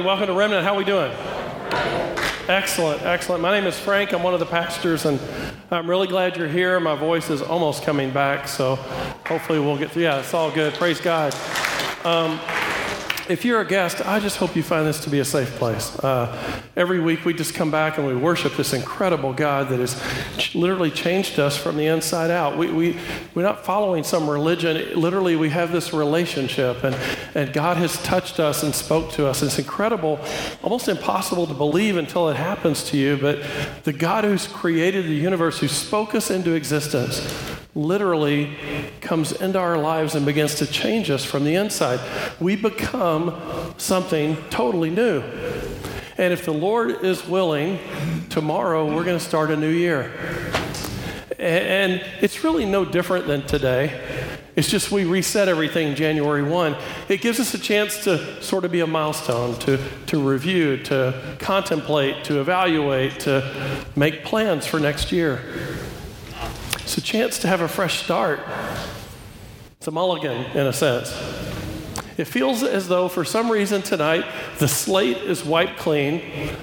Welcome to Remnant. How are we doing? Excellent, excellent. My name is Frank. I'm one of the pastors, and I'm really glad you're here. My voice is almost coming back, so hopefully we'll get through. Yeah, it's all good. Praise God. Um, if you're a guest, I just hope you find this to be a safe place. Uh, every week we just come back and we worship this incredible God that has ch- literally changed us from the inside out. We, we, we're not following some religion. Literally, we have this relationship, and, and God has touched us and spoke to us. It's incredible, almost impossible to believe until it happens to you, but the God who's created the universe, who spoke us into existence, literally comes into our lives and begins to change us from the inside. We become something totally new. And if the Lord is willing, tomorrow we're going to start a new year. And it's really no different than today. It's just we reset everything January 1. It gives us a chance to sort of be a milestone, to, to review, to contemplate, to evaluate, to make plans for next year. It's a chance to have a fresh start. It's a mulligan, in a sense. It feels as though, for some reason tonight, the slate is wiped clean,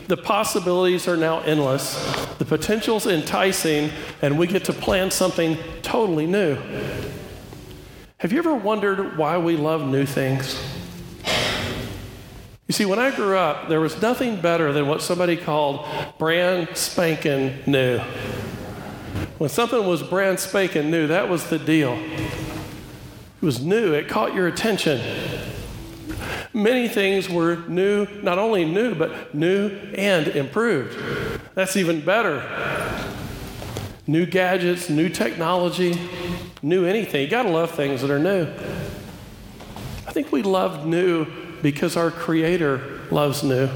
the possibilities are now endless, the potential's enticing, and we get to plan something totally new. Have you ever wondered why we love new things? You see, when I grew up, there was nothing better than what somebody called brand spanking new. When something was brand spanking new, that was the deal. It was new, it caught your attention. Many things were new, not only new, but new and improved. That's even better. New gadgets, new technology, new anything. You gotta love things that are new. I think we love new because our Creator loves new.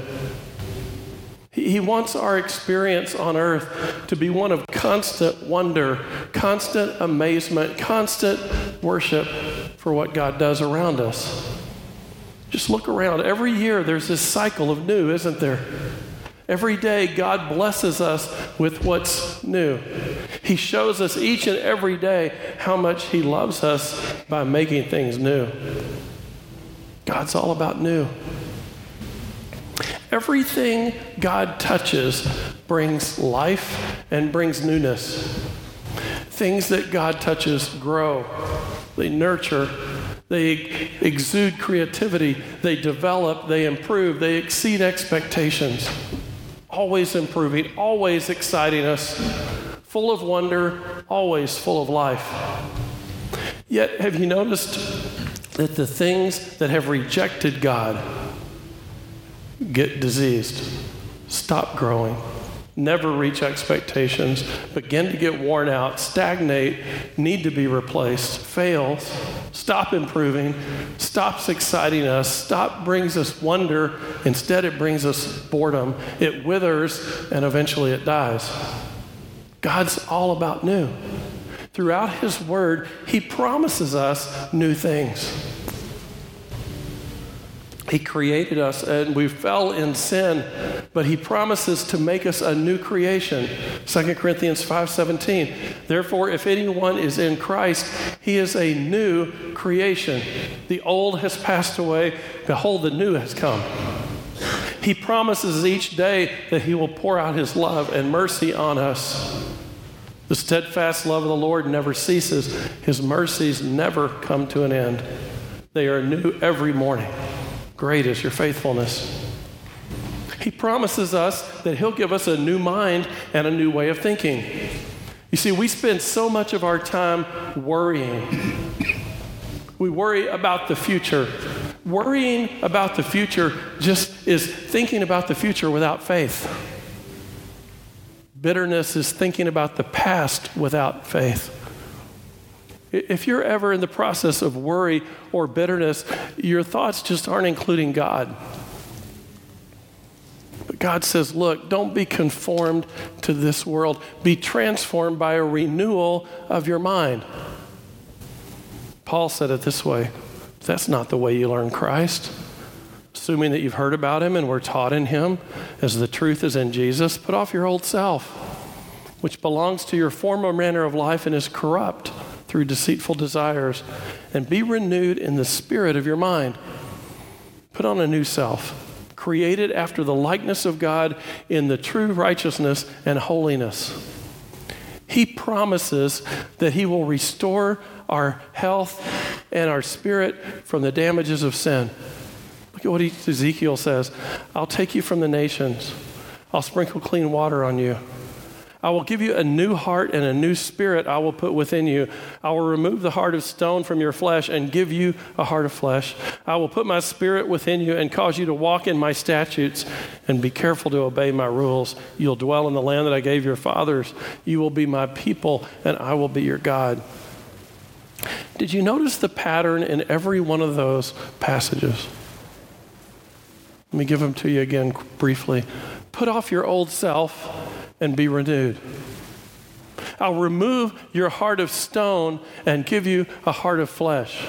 He wants our experience on earth to be one of constant wonder, constant amazement, constant worship for what God does around us. Just look around. Every year there's this cycle of new, isn't there? Every day God blesses us with what's new. He shows us each and every day how much He loves us by making things new. God's all about new. Everything God touches brings life and brings newness. Things that God touches grow, they nurture, they exude creativity, they develop, they improve, they exceed expectations. Always improving, always exciting us, full of wonder, always full of life. Yet, have you noticed that the things that have rejected God, get diseased, stop growing, never reach expectations, begin to get worn out, stagnate, need to be replaced, fails, stop improving, stops exciting us, stop brings us wonder, instead it brings us boredom, it withers, and eventually it dies. God's all about new. Throughout His Word, He promises us new things. He created us and we fell in sin, but he promises to make us a new creation. 2 Corinthians 5:17. Therefore, if anyone is in Christ, he is a new creation. The old has passed away, behold the new has come. He promises each day that he will pour out his love and mercy on us. The steadfast love of the Lord never ceases. His mercies never come to an end. They are new every morning. Great is your faithfulness. He promises us that He'll give us a new mind and a new way of thinking. You see, we spend so much of our time worrying. We worry about the future. Worrying about the future just is thinking about the future without faith. Bitterness is thinking about the past without faith. If you're ever in the process of worry or bitterness, your thoughts just aren't including God. But God says, look, don't be conformed to this world. Be transformed by a renewal of your mind. Paul said it this way that's not the way you learn Christ. Assuming that you've heard about him and were taught in him, as the truth is in Jesus, put off your old self, which belongs to your former manner of life and is corrupt through deceitful desires, and be renewed in the spirit of your mind. Put on a new self, created after the likeness of God in the true righteousness and holiness. He promises that He will restore our health and our spirit from the damages of sin. Look at what Ezekiel says I'll take you from the nations, I'll sprinkle clean water on you. I will give you a new heart and a new spirit I will put within you. I will remove the heart of stone from your flesh and give you a heart of flesh. I will put my spirit within you and cause you to walk in my statutes and be careful to obey my rules. You'll dwell in the land that I gave your fathers. You will be my people and I will be your God. Did you notice the pattern in every one of those passages? Let me give them to you again briefly. Put off your old self and be renewed. I'll remove your heart of stone and give you a heart of flesh.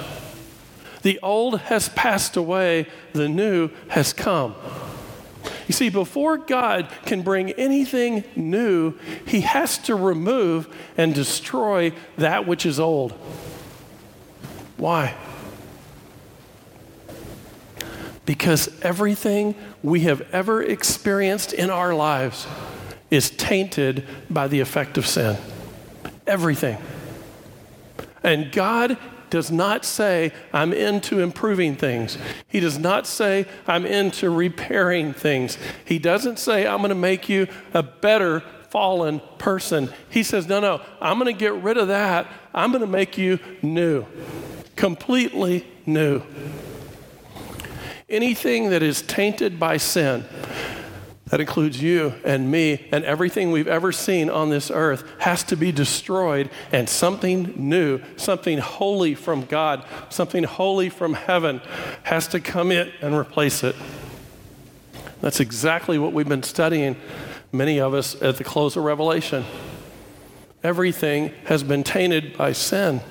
The old has passed away, the new has come. You see, before God can bring anything new, he has to remove and destroy that which is old. Why? Because everything we have ever experienced in our lives is tainted by the effect of sin. Everything. And God does not say, I'm into improving things. He does not say, I'm into repairing things. He doesn't say, I'm going to make you a better fallen person. He says, No, no, I'm going to get rid of that. I'm going to make you new, completely new. Anything that is tainted by sin, that includes you and me and everything we've ever seen on this earth, has to be destroyed, and something new, something holy from God, something holy from heaven has to come in and replace it. That's exactly what we've been studying, many of us, at the close of Revelation. Everything has been tainted by sin.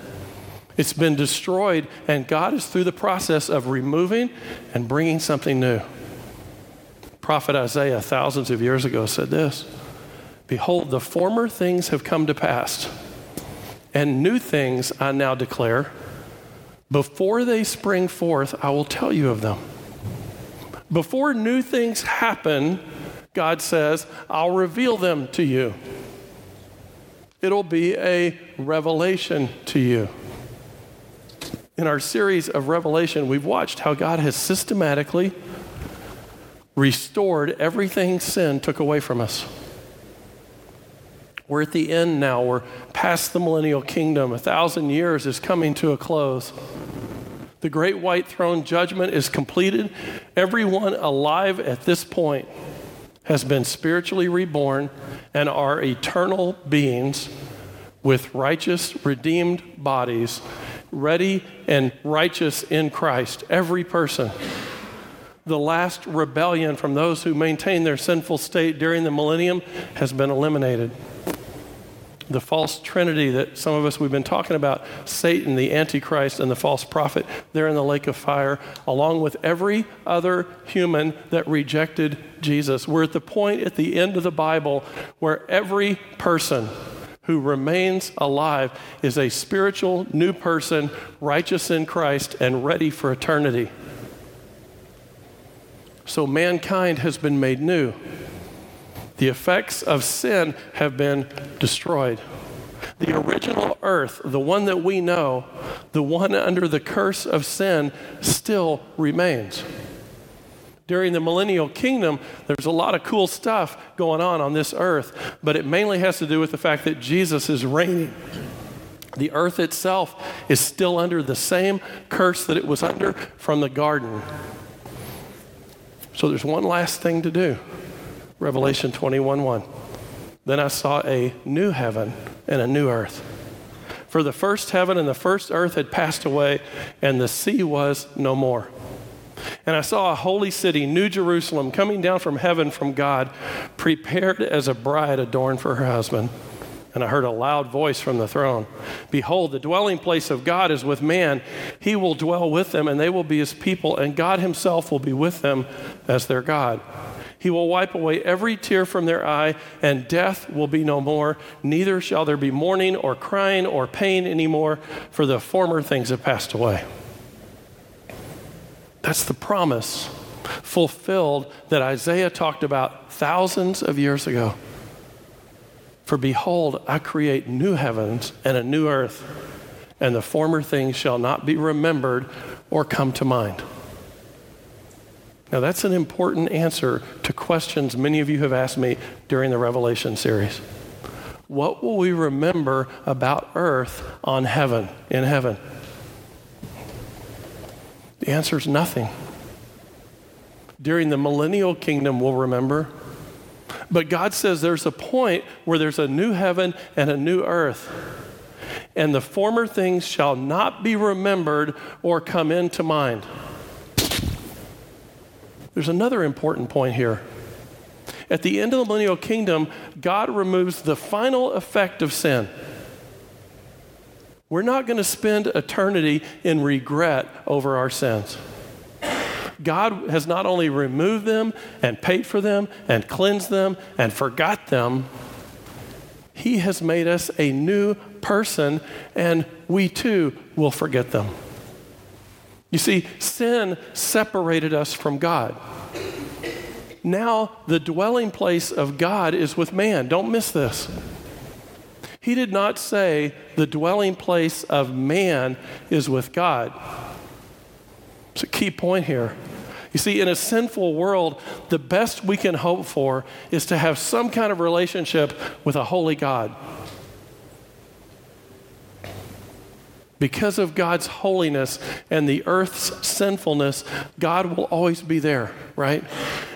It's been destroyed, and God is through the process of removing and bringing something new prophet Isaiah, thousands of years ago, said this Behold, the former things have come to pass, and new things I now declare. Before they spring forth, I will tell you of them. Before new things happen, God says, I'll reveal them to you. It'll be a revelation to you. In our series of Revelation, we've watched how God has systematically restored everything sin took away from us. We're at the end now. We're past the millennial kingdom. A thousand years is coming to a close. The great white throne judgment is completed. Everyone alive at this point has been spiritually reborn and are eternal beings with righteous, redeemed bodies, ready and righteous in Christ. Every person the last rebellion from those who maintain their sinful state during the millennium has been eliminated. The false trinity that some of us we've been talking about Satan, the Antichrist, and the false prophet they're in the lake of fire, along with every other human that rejected Jesus. We're at the point at the end of the Bible where every person who remains alive is a spiritual new person, righteous in Christ, and ready for eternity. So mankind has been made new. The effects of sin have been destroyed. The original earth, the one that we know, the one under the curse of sin, still remains. During the millennial kingdom, there's a lot of cool stuff going on on this earth, but it mainly has to do with the fact that Jesus is reigning. The earth itself is still under the same curse that it was under from the garden. So there's one last thing to do. Revelation 21 1. Then I saw a new heaven and a new earth. For the first heaven and the first earth had passed away, and the sea was no more. And I saw a holy city, New Jerusalem, coming down from heaven from God, prepared as a bride adorned for her husband. And I heard a loud voice from the throne Behold, the dwelling place of God is with man. He will dwell with them, and they will be his people, and God himself will be with them as their God. He will wipe away every tear from their eye, and death will be no more. Neither shall there be mourning or crying or pain anymore, for the former things have passed away. That's the promise fulfilled that Isaiah talked about thousands of years ago. For behold, I create new heavens and a new earth, and the former things shall not be remembered or come to mind. Now, that's an important answer to questions many of you have asked me during the Revelation series. What will we remember about earth on heaven, in heaven? The answer is nothing. During the millennial kingdom, we'll remember. But God says there's a point where there's a new heaven and a new earth. And the former things shall not be remembered or come into mind. There's another important point here. At the end of the millennial kingdom, God removes the final effect of sin. We're not going to spend eternity in regret over our sins. God has not only removed them and paid for them and cleansed them and forgot them, He has made us a new person, and we too will forget them. You see, sin separated us from God. Now, the dwelling place of God is with man. Don't miss this. He did not say the dwelling place of man is with God. It's a key point here. You see, in a sinful world, the best we can hope for is to have some kind of relationship with a holy God. Because of God's holiness and the earth's sinfulness, God will always be there, right?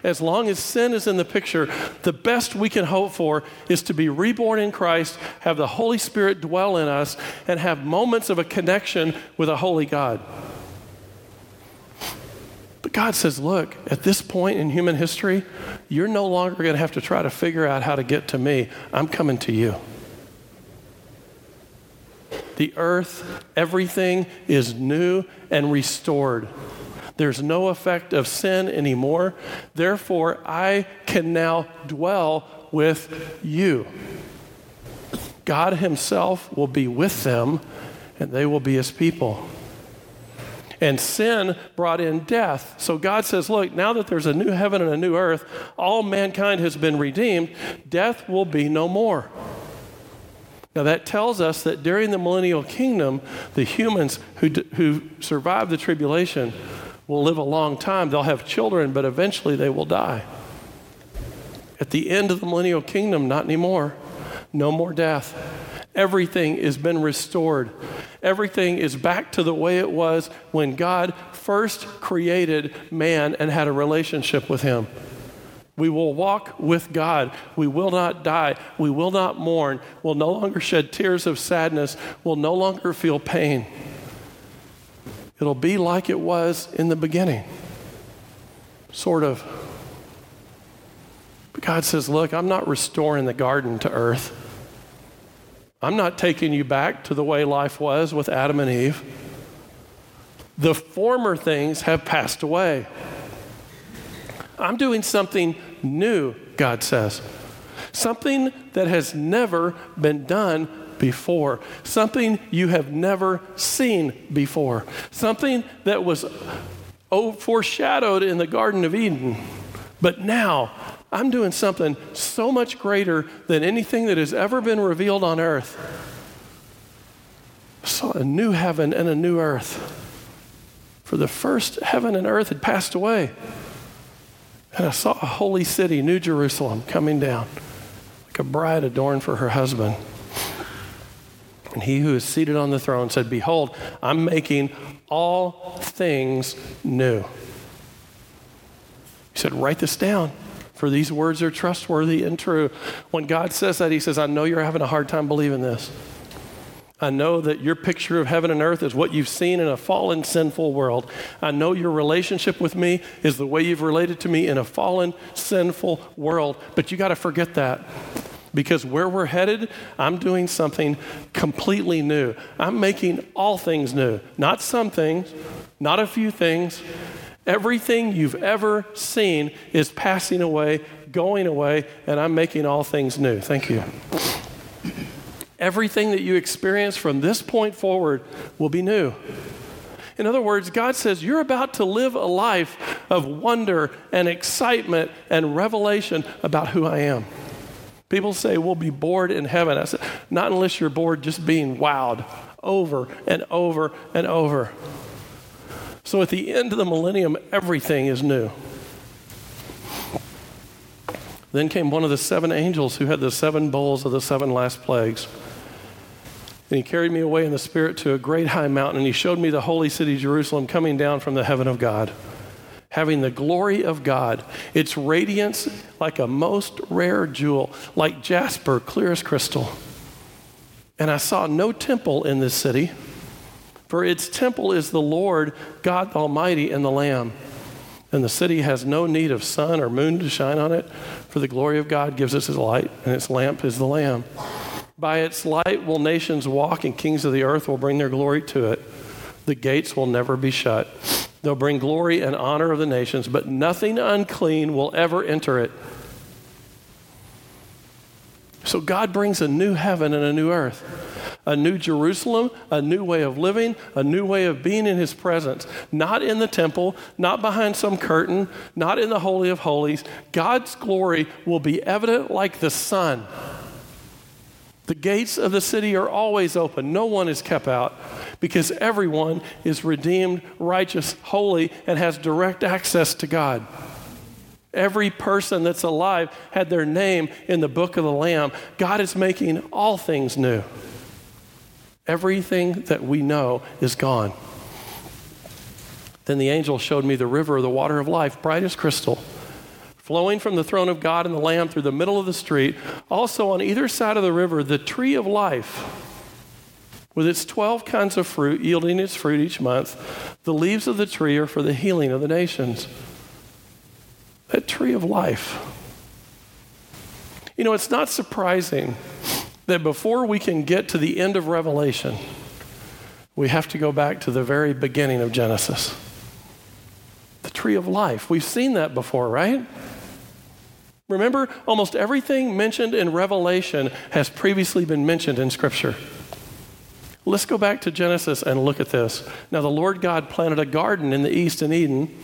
As long as sin is in the picture, the best we can hope for is to be reborn in Christ, have the Holy Spirit dwell in us, and have moments of a connection with a holy God. But God says, look, at this point in human history, you're no longer going to have to try to figure out how to get to me. I'm coming to you. The earth, everything is new and restored. There's no effect of sin anymore. Therefore, I can now dwell with you. God Himself will be with them, and they will be His people. And sin brought in death. So God says, Look, now that there's a new heaven and a new earth, all mankind has been redeemed, death will be no more. Now, that tells us that during the millennial kingdom, the humans who, who survive the tribulation will live a long time. They'll have children, but eventually they will die. At the end of the millennial kingdom, not anymore. No more death. Everything has been restored. Everything is back to the way it was when God first created man and had a relationship with him. We will walk with God. We will not die. We will not mourn. We'll no longer shed tears of sadness. We'll no longer feel pain. It'll be like it was in the beginning. Sort of. But God says, Look, I'm not restoring the garden to earth. I'm not taking you back to the way life was with Adam and Eve. The former things have passed away. I'm doing something new, God says. Something that has never been done before. Something you have never seen before. Something that was foreshadowed in the Garden of Eden. But now I'm doing something so much greater than anything that has ever been revealed on earth. I saw a new heaven and a new earth. For the first heaven and earth had passed away. And I saw a holy city, New Jerusalem, coming down like a bride adorned for her husband. And he who is seated on the throne said, Behold, I'm making all things new. He said, Write this down for these words are trustworthy and true. When God says that, He says, I know you're having a hard time believing this. I know that your picture of heaven and earth is what you've seen in a fallen, sinful world. I know your relationship with me is the way you've related to me in a fallen, sinful world. But you got to forget that. Because where we're headed, I'm doing something completely new. I'm making all things new, not some things, not a few things, Everything you've ever seen is passing away, going away, and I'm making all things new. Thank you. Everything that you experience from this point forward will be new. In other words, God says, You're about to live a life of wonder and excitement and revelation about who I am. People say we'll be bored in heaven. I said, Not unless you're bored just being wowed over and over and over. So at the end of the millennium, everything is new. Then came one of the seven angels who had the seven bowls of the seven last plagues. And he carried me away in the Spirit to a great high mountain, and he showed me the holy city, Jerusalem, coming down from the heaven of God, having the glory of God, its radiance like a most rare jewel, like jasper, clear as crystal. And I saw no temple in this city, for its temple is the Lord, God Almighty, and the Lamb. And the city has no need of sun or moon to shine on it, for the glory of God gives us his light, and its lamp is the Lamb. By its light will nations walk, and kings of the earth will bring their glory to it. The gates will never be shut. They'll bring glory and honor of the nations, but nothing unclean will ever enter it. So God brings a new heaven and a new earth, a new Jerusalem, a new way of living, a new way of being in His presence. Not in the temple, not behind some curtain, not in the Holy of Holies. God's glory will be evident like the sun. The gates of the city are always open. No one is kept out because everyone is redeemed, righteous, holy, and has direct access to God. Every person that's alive had their name in the book of the Lamb. God is making all things new. Everything that we know is gone. Then the angel showed me the river of the water of life, bright as crystal flowing from the throne of God and the Lamb through the middle of the street. Also, on either side of the river, the tree of life, with its 12 kinds of fruit, yielding its fruit each month. The leaves of the tree are for the healing of the nations. That tree of life. You know, it's not surprising that before we can get to the end of Revelation, we have to go back to the very beginning of Genesis. The tree of life. We've seen that before, right? Remember, almost everything mentioned in Revelation has previously been mentioned in Scripture. Let's go back to Genesis and look at this. Now, the Lord God planted a garden in the east in Eden,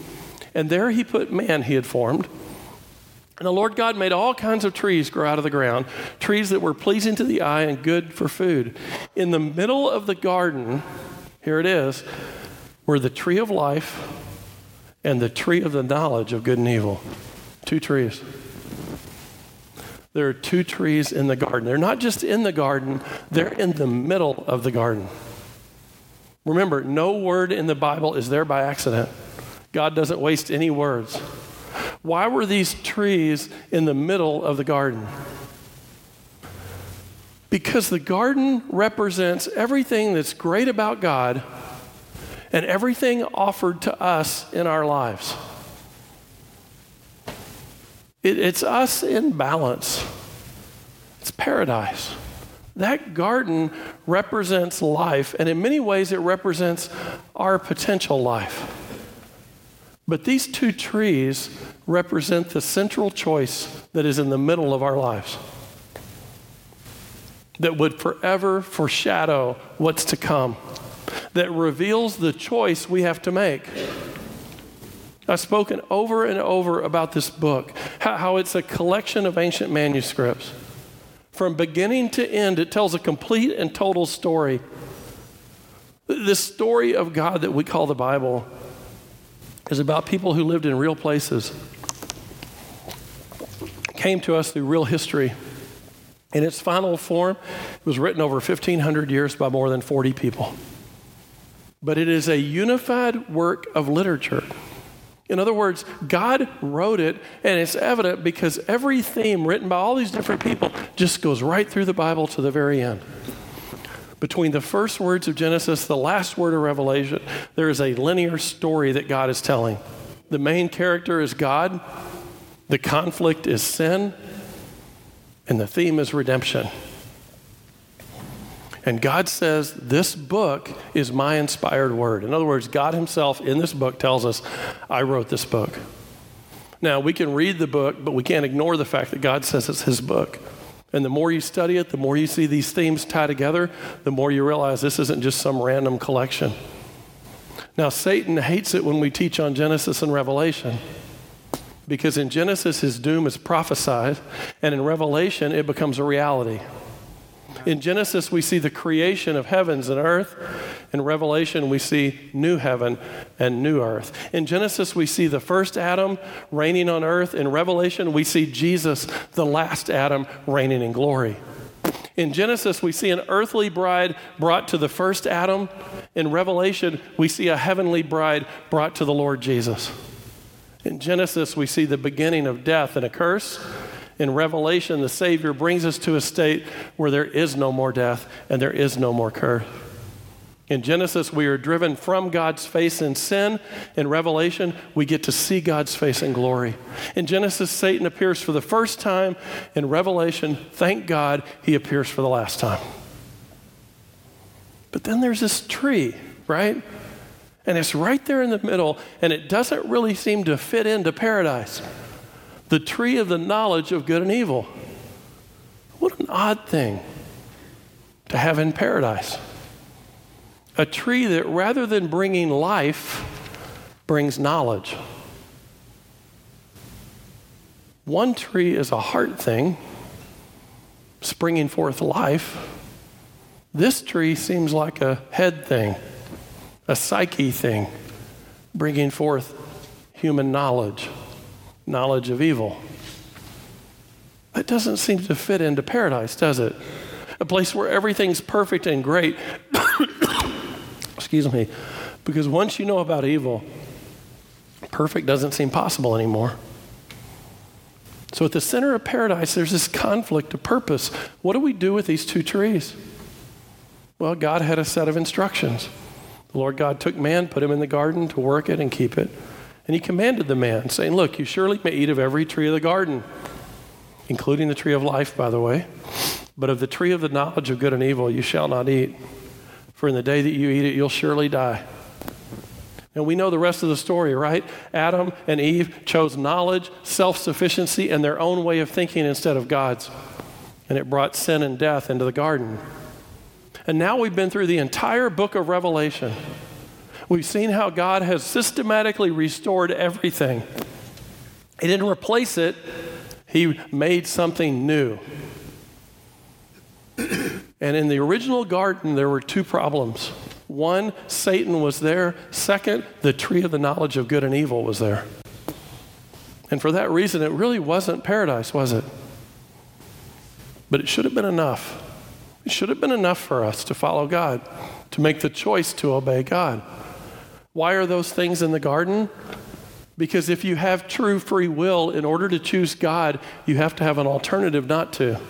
and there he put man he had formed. And the Lord God made all kinds of trees grow out of the ground, trees that were pleasing to the eye and good for food. In the middle of the garden, here it is, were the tree of life and the tree of the knowledge of good and evil. Two trees there are two trees in the garden. They're not just in the garden, they're in the middle of the garden. Remember, no word in the Bible is there by accident. God doesn't waste any words. Why were these trees in the middle of the garden? Because the garden represents everything that's great about God and everything offered to us in our lives. It, it's us in balance, it's paradise. That garden represents life, and in many ways, it represents our potential life. But these two trees represent the central choice that is in the middle of our lives, that would forever foreshadow what's to come, that reveals the choice we have to make. I've spoken over and over about this book, how, it's a collection of ancient manuscripts. From beginning to end, it tells a complete and total story. This story of God that we call the Bible is about people who lived in real places, came to us through real history. In its final form, it was written over 1,500 years by more than 40 people. But it is a unified work of literature. In other words, God wrote it, and it's evident because every theme written by all these different people just goes right through the Bible to the very end. Between the first words of Genesis, the last word of Revelation, there is a linear story that God is telling. The main character is God, the conflict is sin, and the theme is redemption. And God says, This book is my inspired word. In other words, God Himself in this book tells us, I wrote this book. Now, we can read the book, but we can't ignore the fact that God says it's His book. And the more you study it, the more you see these themes tie together, the more you realize this isn't just some random collection. Now, Satan hates it when we teach on Genesis and Revelation because in Genesis, his doom is prophesied, and in Revelation, it becomes a reality. In Genesis, we see the creation of heavens and earth. In Revelation, we see new heaven and new earth. In Genesis, we see the first Adam reigning on earth. In Revelation, we see Jesus, the last Adam, reigning in glory. In Genesis, we see an earthly bride brought to the first Adam. In Revelation, we see a heavenly bride brought to the Lord Jesus. In Genesis, we see the beginning of death and a curse. In Revelation, the Savior brings us to a state where there is no more death and there is no more curse. In Genesis, we are driven from God's face in sin. In Revelation, we get to see God's face in glory. In Genesis, Satan appears for the first time. In Revelation, thank God, he appears for the last time. But then there's this tree, right? And it's right there in the middle, and it doesn't really seem to fit into paradise. The tree of the knowledge of good and evil. What an odd thing to have in paradise. A tree that rather than bringing life, brings knowledge. One tree is a heart thing, springing forth life. This tree seems like a head thing a psyche thing, bringing forth human knowledge, knowledge of evil. That doesn't seem to fit into paradise, does it? A place where everything's perfect and great. Excuse me. Because once you know about evil, perfect doesn't seem possible anymore. So, at the center of paradise, there's this conflict of purpose. What do we do with these two trees? Well, God had a set of instructions. The Lord God took man, put him in the garden to work it and keep it. And he commanded the man, saying, Look, you surely may eat of every tree of the garden, including the tree of life, by the way. But of the tree of the knowledge of good and evil you shall not eat. For in the day that you eat it, you'll surely die. And we know the rest of the story, right? Adam and Eve chose knowledge, self sufficiency, and their own way of thinking instead of God's. And it brought sin and death into the garden. And now we've been through the entire book of Revelation. We've seen how God has systematically restored everything. He didn't replace it, He made something new. and in the original garden, there were two problems. One, Satan was there. Second, the tree of the knowledge of good and evil was there. And for that reason, it really wasn't paradise, was it? But it should have been enough. It should have been enough for us to follow God, to make the choice to obey God. Why are those things in the garden? Because if you have true free will, in order to choose God, you have to have an alternative not to.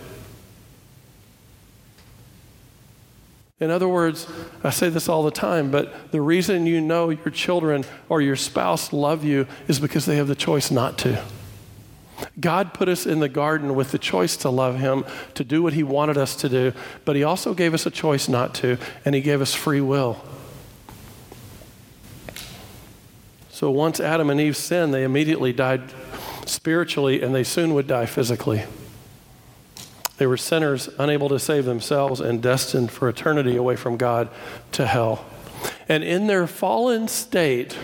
In other words, I say this all the time, but the reason you know your children or your spouse love you is because they have the choice not to. God put us in the garden with the choice to love Him, to do what He wanted us to do, but He also gave us a choice not to, and He gave us free will. So once Adam and Eve sinned, they immediately died spiritually, and they soon would die physically. They were sinners, unable to save themselves, and destined for eternity away from God to hell. And in their fallen state,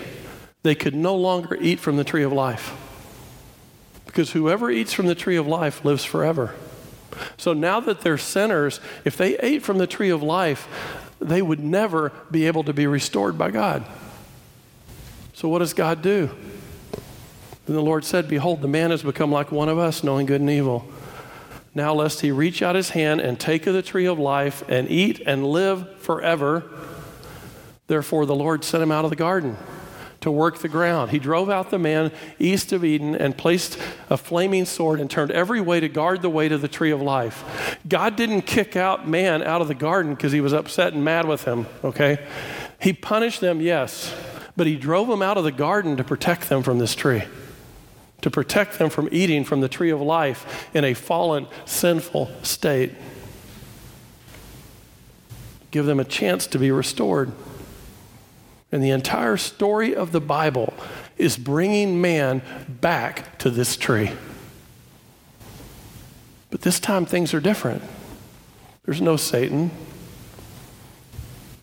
they could no longer eat from the tree of life. Because whoever eats from the tree of life lives forever. So now that they're sinners, if they ate from the tree of life, they would never be able to be restored by God. So what does God do? Then the Lord said, Behold, the man has become like one of us, knowing good and evil. Now, lest he reach out his hand and take of the tree of life and eat and live forever. Therefore, the Lord sent him out of the garden to work the ground. He drove out the man east of Eden and placed a flaming sword and turned every way to guard the way to the tree of life. God didn't kick out man out of the garden because he was upset and mad with him, okay? He punished them, yes, but he drove them out of the garden to protect them from this tree. To protect them from eating from the tree of life in a fallen, sinful state. Give them a chance to be restored. And the entire story of the Bible is bringing man back to this tree. But this time things are different. There's no Satan.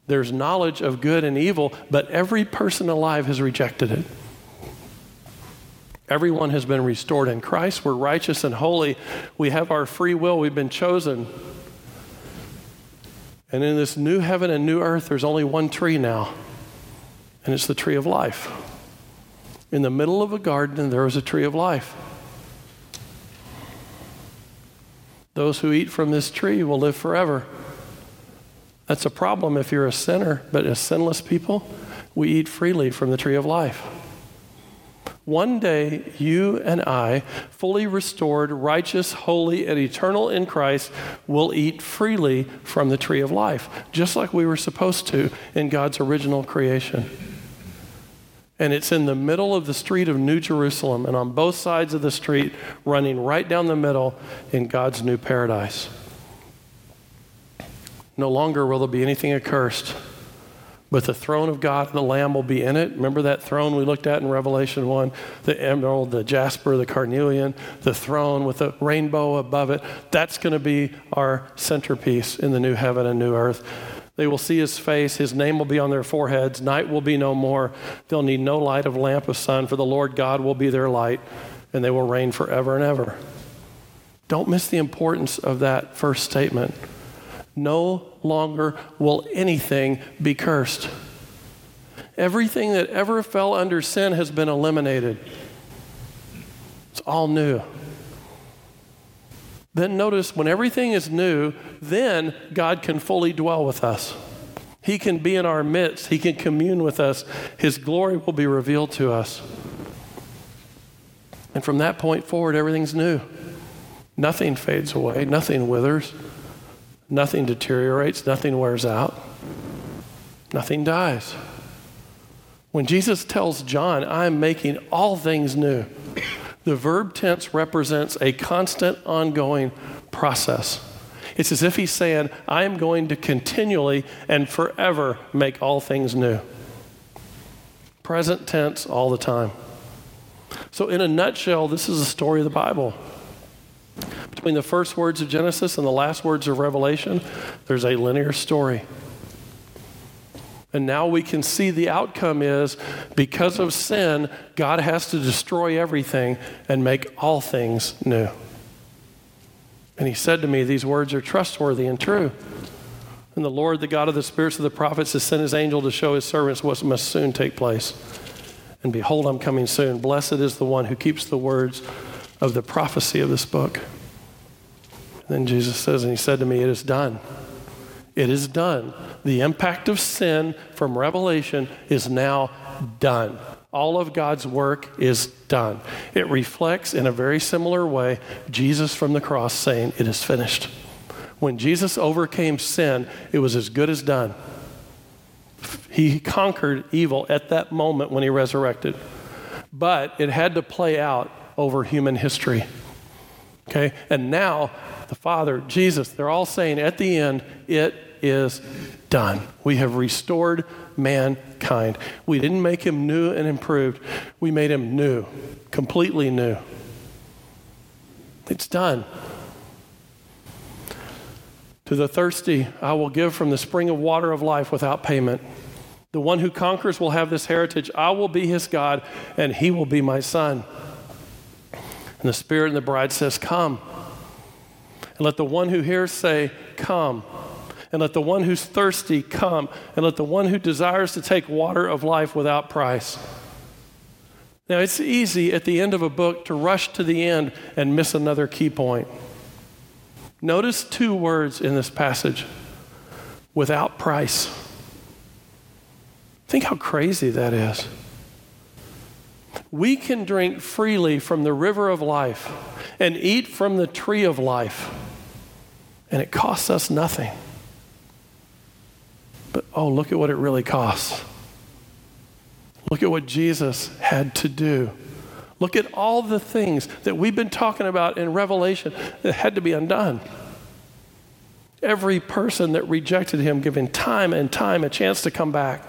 There's knowledge of good and evil, but every person alive has rejected it. Everyone has been restored in Christ. We're righteous and holy. We have our free will. We've been chosen. And in this new heaven and new earth, there's only one tree now, and it's the tree of life. In the middle of a garden, there is a tree of life. Those who eat from this tree will live forever. That's a problem if you're a sinner, but as sinless people, we eat freely from the tree of life. One day, you and I, fully restored, righteous, holy, and eternal in Christ, will eat freely from the tree of life, just like we were supposed to in God's original creation. And it's in the middle of the street of New Jerusalem, and on both sides of the street, running right down the middle in God's new paradise. No longer will there be anything accursed, but the throne of God and the Lamb will be in it. Remember that throne we looked at in Revelation 1 the emerald, the jasper, the carnelian, the throne with the rainbow above it. That's going to be our centerpiece in the new heaven and new earth. They will see his face. His name will be on their foreheads. Night will be no more. They'll need no light of lamp of sun, for the Lord God will be their light, and they will reign forever and ever. Don't miss the importance of that first statement. No longer will anything be cursed. Everything that ever fell under sin has been eliminated. It's all new. Then notice when everything is new, then God can fully dwell with us. He can be in our midst. He can commune with us. His glory will be revealed to us. And from that point forward, everything's new. Nothing fades away, nothing withers. Nothing deteriorates, nothing wears out, nothing dies. When Jesus tells John, I'm making all things new, the verb tense represents a constant, ongoing process. It's as if he's saying, I am going to continually and forever make all things new. Present tense all the time. So, in a nutshell, this is the story of the Bible. Between the first words of Genesis and the last words of Revelation, there's a linear story. And now we can see the outcome is because of sin, God has to destroy everything and make all things new. And he said to me, These words are trustworthy and true. And the Lord, the God of the spirits of the prophets, has sent his angel to show his servants what must soon take place. And behold, I'm coming soon. Blessed is the one who keeps the words of the prophecy of this book. Then Jesus says, and he said to me, It is done. It is done. The impact of sin from Revelation is now done. All of God's work is done. It reflects in a very similar way Jesus from the cross saying, It is finished. When Jesus overcame sin, it was as good as done. He conquered evil at that moment when he resurrected. But it had to play out over human history. Okay? And now the Father, Jesus, they're all saying at the end, it is done. We have restored mankind. We didn't make him new and improved, we made him new, completely new. It's done. To the thirsty, I will give from the spring of water of life without payment. The one who conquers will have this heritage. I will be his God, and he will be my son. And the Spirit and the bride says, Come. And let the one who hears say, Come. And let the one who's thirsty come. And let the one who desires to take water of life without price. Now, it's easy at the end of a book to rush to the end and miss another key point. Notice two words in this passage without price. Think how crazy that is. We can drink freely from the river of life and eat from the tree of life and it costs us nothing. But oh, look at what it really costs. Look at what Jesus had to do. Look at all the things that we've been talking about in Revelation that had to be undone. Every person that rejected him, given time and time a chance to come back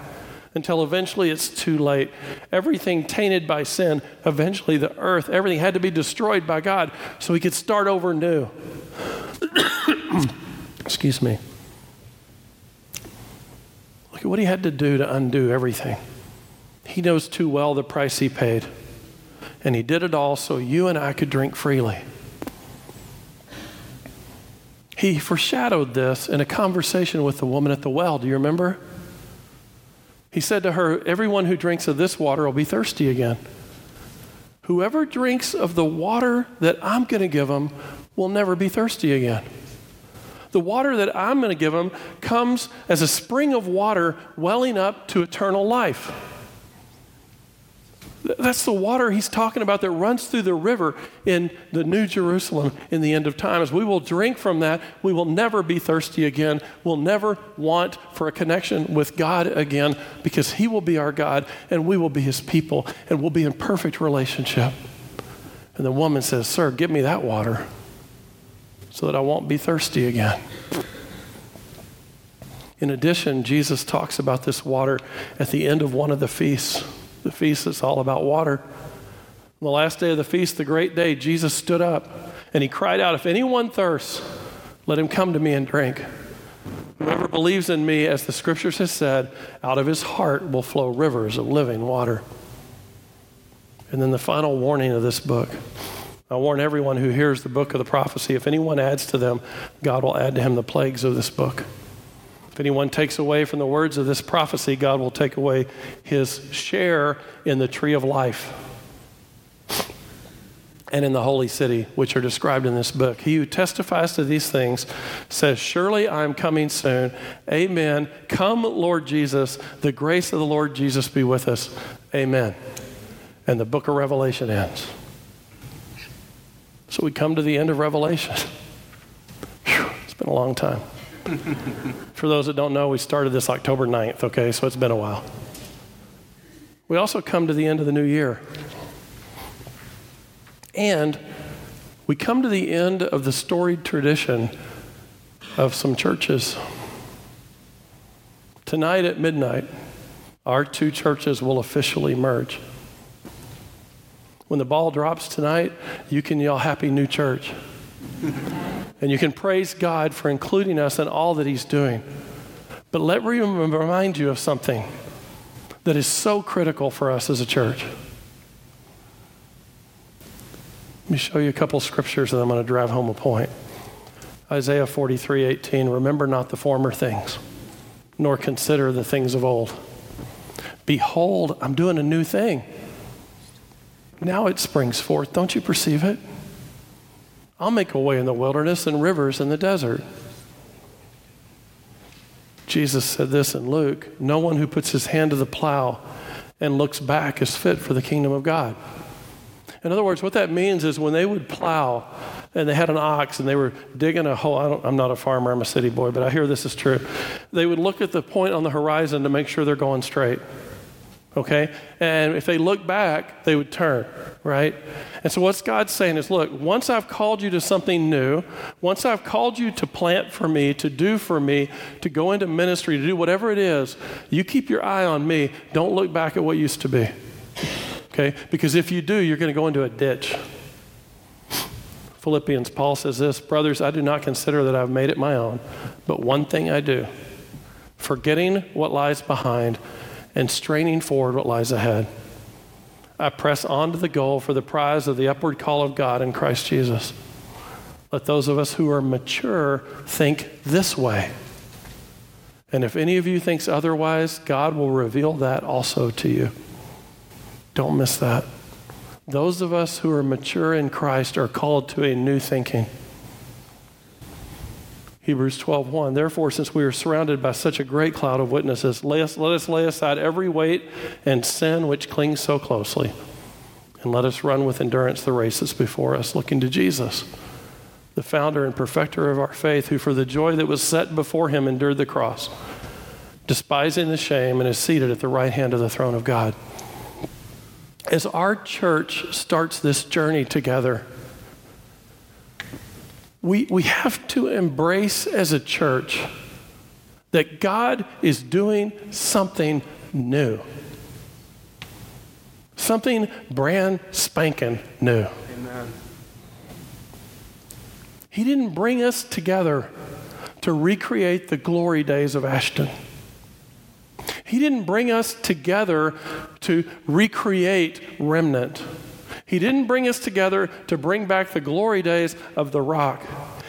until eventually it's too late. Everything tainted by sin, eventually the earth, everything had to be destroyed by God so he could start over new. Excuse me. Look at what he had to do to undo everything. He knows too well the price he paid. And he did it all so you and I could drink freely. He foreshadowed this in a conversation with the woman at the well. Do you remember? He said to her, Everyone who drinks of this water will be thirsty again. Whoever drinks of the water that I'm going to give them will never be thirsty again. The water that I'm going to give them comes as a spring of water welling up to eternal life. That's the water he's talking about that runs through the river in the New Jerusalem in the end of times. We will drink from that. We will never be thirsty again. We'll never want for a connection with God again because he will be our God and we will be his people and we'll be in perfect relationship. And the woman says, Sir, give me that water so that I won't be thirsty again. In addition, Jesus talks about this water at the end of one of the feasts. The feast is all about water. On the last day of the feast, the great day, Jesus stood up and he cried out, If anyone thirsts, let him come to me and drink. Whoever believes in me, as the scriptures has said, out of his heart will flow rivers of living water. And then the final warning of this book I warn everyone who hears the book of the prophecy if anyone adds to them, God will add to him the plagues of this book. If anyone takes away from the words of this prophecy, God will take away his share in the tree of life and in the holy city, which are described in this book. He who testifies to these things says, Surely I am coming soon. Amen. Come, Lord Jesus. The grace of the Lord Jesus be with us. Amen. And the book of Revelation ends. So we come to the end of Revelation. Whew, it's been a long time. For those that don't know, we started this October 9th, okay, so it's been a while. We also come to the end of the new year. And we come to the end of the storied tradition of some churches. Tonight at midnight, our two churches will officially merge. When the ball drops tonight, you can yell, Happy New Church. and you can praise God for including us in all that He's doing. But let me remind you of something that is so critical for us as a church. Let me show you a couple scriptures and I'm going to drive home a point. Isaiah 43 18, remember not the former things, nor consider the things of old. Behold, I'm doing a new thing. Now it springs forth. Don't you perceive it? I'll make a way in the wilderness and rivers in the desert. Jesus said this in Luke No one who puts his hand to the plow and looks back is fit for the kingdom of God. In other words, what that means is when they would plow and they had an ox and they were digging a hole, I am not a farmer, I'm a city boy, but I hear this is true. They would look at the point on the horizon to make sure they're going straight okay? And if they look back, they would turn, right? And so, what's God saying is look, once I've called you to something new, once I've called you to plant for me, to do for me, to go into ministry, to do whatever it is, you keep your eye on me. Don't look back at what used to be, okay? Because if you do, you're going to go into a ditch. Philippians, Paul says this Brothers, I do not consider that I've made it my own, but one thing I do, forgetting what lies behind and straining forward what lies ahead. I press on to the goal for the prize of the upward call of God in Christ Jesus. Let those of us who are mature think this way. And if any of you thinks otherwise, God will reveal that also to you. Don't miss that. Those of us who are mature in Christ are called to a new thinking. Hebrews 12:1. Therefore, since we are surrounded by such a great cloud of witnesses, let us, let us lay aside every weight and sin which clings so closely. And let us run with endurance the race that's before us, looking to Jesus, the founder and perfecter of our faith, who for the joy that was set before him endured the cross, despising the shame, and is seated at the right hand of the throne of God. As our church starts this journey together, we, we have to embrace as a church that God is doing something new. Something brand spanking new. Amen. He didn't bring us together to recreate the glory days of Ashton. He didn't bring us together to recreate remnant. He didn't bring us together to bring back the glory days of the rock.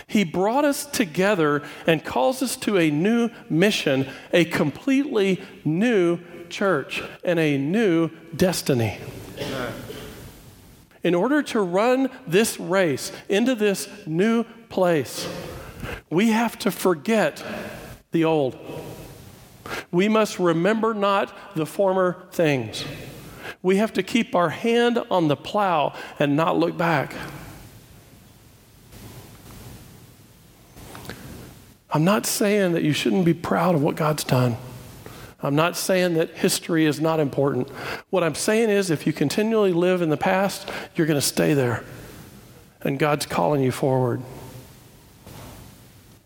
He brought us together and calls us to a new mission, a completely new church, and a new destiny. In order to run this race into this new place, we have to forget the old. We must remember not the former things. We have to keep our hand on the plow and not look back. I'm not saying that you shouldn't be proud of what God's done. I'm not saying that history is not important. What I'm saying is if you continually live in the past, you're going to stay there. And God's calling you forward.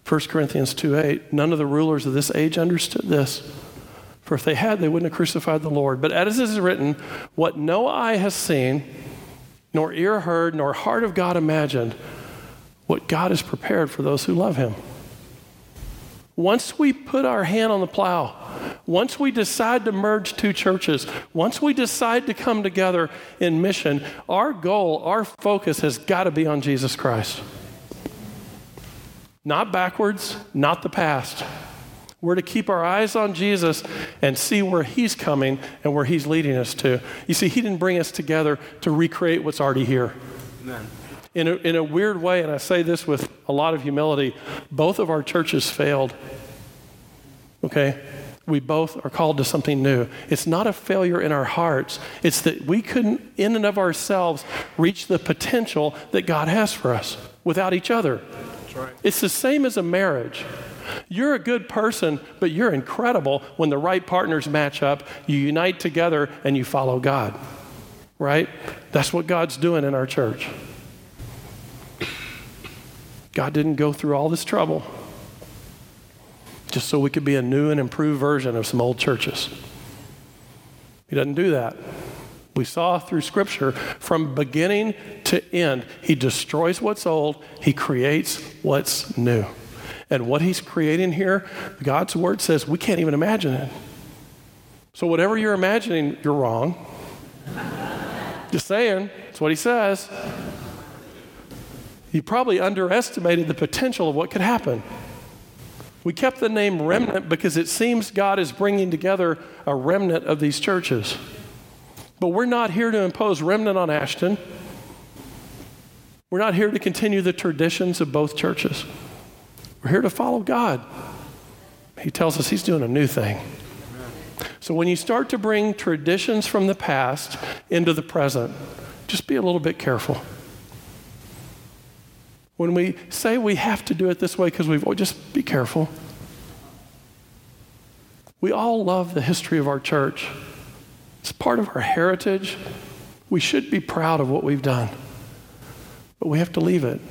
1 Corinthians 2 8, none of the rulers of this age understood this. For if they had, they wouldn't have crucified the Lord. But as it is written, what no eye has seen, nor ear heard, nor heart of God imagined, what God has prepared for those who love him. Once we put our hand on the plow, once we decide to merge two churches, once we decide to come together in mission, our goal, our focus has got to be on Jesus Christ. Not backwards, not the past. We're to keep our eyes on Jesus and see where He's coming and where He's leading us to. You see, He didn't bring us together to recreate what's already here. Amen. In a, in a weird way, and I say this with a lot of humility, both of our churches failed. Okay? We both are called to something new. It's not a failure in our hearts, it's that we couldn't, in and of ourselves, reach the potential that God has for us without each other. Right. It's the same as a marriage. You're a good person, but you're incredible when the right partners match up, you unite together, and you follow God. Right? That's what God's doing in our church. God didn't go through all this trouble just so we could be a new and improved version of some old churches. He doesn't do that. We saw through Scripture from beginning to end, He destroys what's old, He creates what's new. And what He's creating here, God's Word says we can't even imagine it. So, whatever you're imagining, you're wrong. Just saying, that's what He says. You probably underestimated the potential of what could happen. We kept the name remnant because it seems God is bringing together a remnant of these churches. But we're not here to impose remnant on Ashton. We're not here to continue the traditions of both churches. We're here to follow God. He tells us He's doing a new thing. So when you start to bring traditions from the past into the present, just be a little bit careful. When we say we have to do it this way because we've, oh, just be careful. We all love the history of our church. It's part of our heritage. We should be proud of what we've done, but we have to leave it.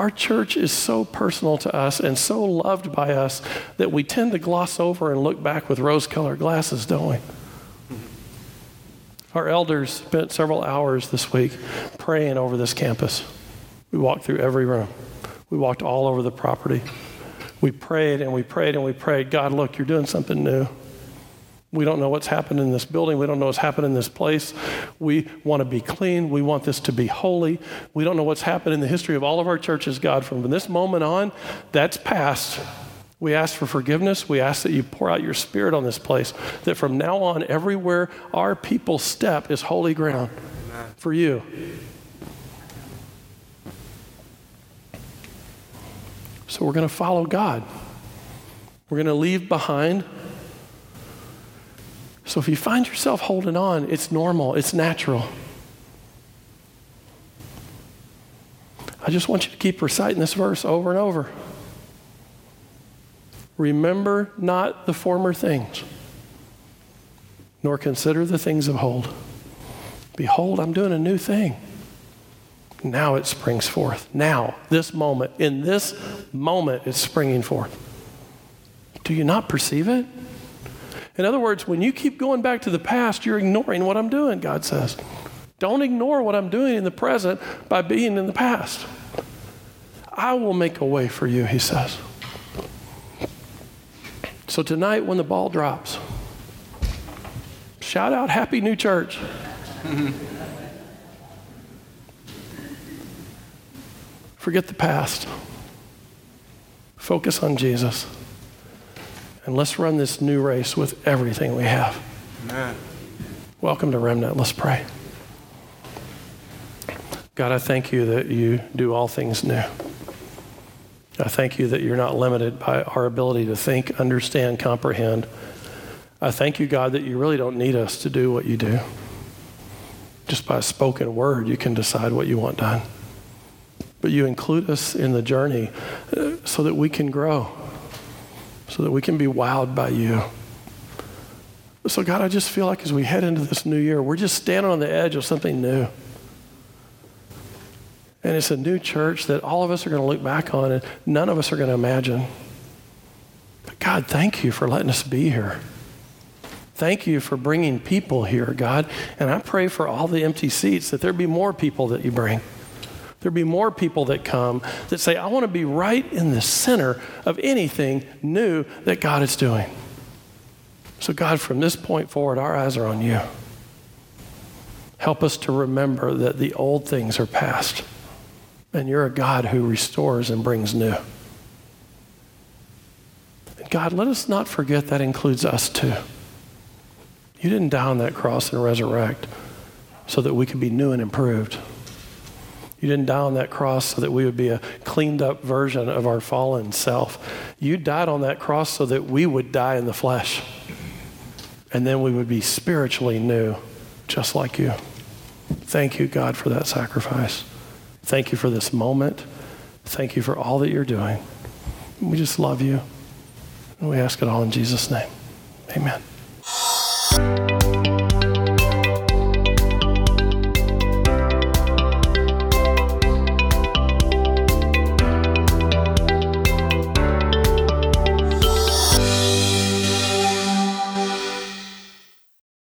Our church is so personal to us and so loved by us that we tend to gloss over and look back with rose colored glasses, don't we? Our elders spent several hours this week praying over this campus. We walked through every room. We walked all over the property. We prayed and we prayed and we prayed. God, look, you're doing something new. We don't know what's happened in this building. We don't know what's happened in this place. We want to be clean. We want this to be holy. We don't know what's happened in the history of all of our churches, God. From this moment on, that's past. We ask for forgiveness. We ask that you pour out your spirit on this place, that from now on, everywhere our people step is holy ground for you. So we're going to follow God. We're going to leave behind. So if you find yourself holding on, it's normal, it's natural. I just want you to keep reciting this verse over and over. Remember not the former things, nor consider the things of old. Behold, I'm doing a new thing. Now it springs forth. Now, this moment, in this moment, it's springing forth. Do you not perceive it? In other words, when you keep going back to the past, you're ignoring what I'm doing, God says. Don't ignore what I'm doing in the present by being in the past. I will make a way for you, he says. So tonight, when the ball drops, shout out Happy New Church. Forget the past. Focus on Jesus. And let's run this new race with everything we have. Amen. Welcome to Remnant. Let's pray. God, I thank you that you do all things new. I thank you that you're not limited by our ability to think, understand, comprehend. I thank you, God, that you really don't need us to do what you do. Just by a spoken word, you can decide what you want done. But you include us in the journey uh, so that we can grow, so that we can be wowed by you. So, God, I just feel like as we head into this new year, we're just standing on the edge of something new. And it's a new church that all of us are going to look back on and none of us are going to imagine. But God, thank you for letting us be here. Thank you for bringing people here, God. And I pray for all the empty seats that there be more people that you bring. There be more people that come that say, I want to be right in the center of anything new that God is doing. So, God, from this point forward, our eyes are on you. Help us to remember that the old things are past and you're a God who restores and brings new. And God, let us not forget that includes us too. You didn't die on that cross and resurrect so that we could be new and improved. You didn't die on that cross so that we would be a cleaned up version of our fallen self. You died on that cross so that we would die in the flesh. And then we would be spiritually new, just like you. Thank you, God, for that sacrifice. Thank you for this moment. Thank you for all that you're doing. We just love you. And we ask it all in Jesus' name. Amen.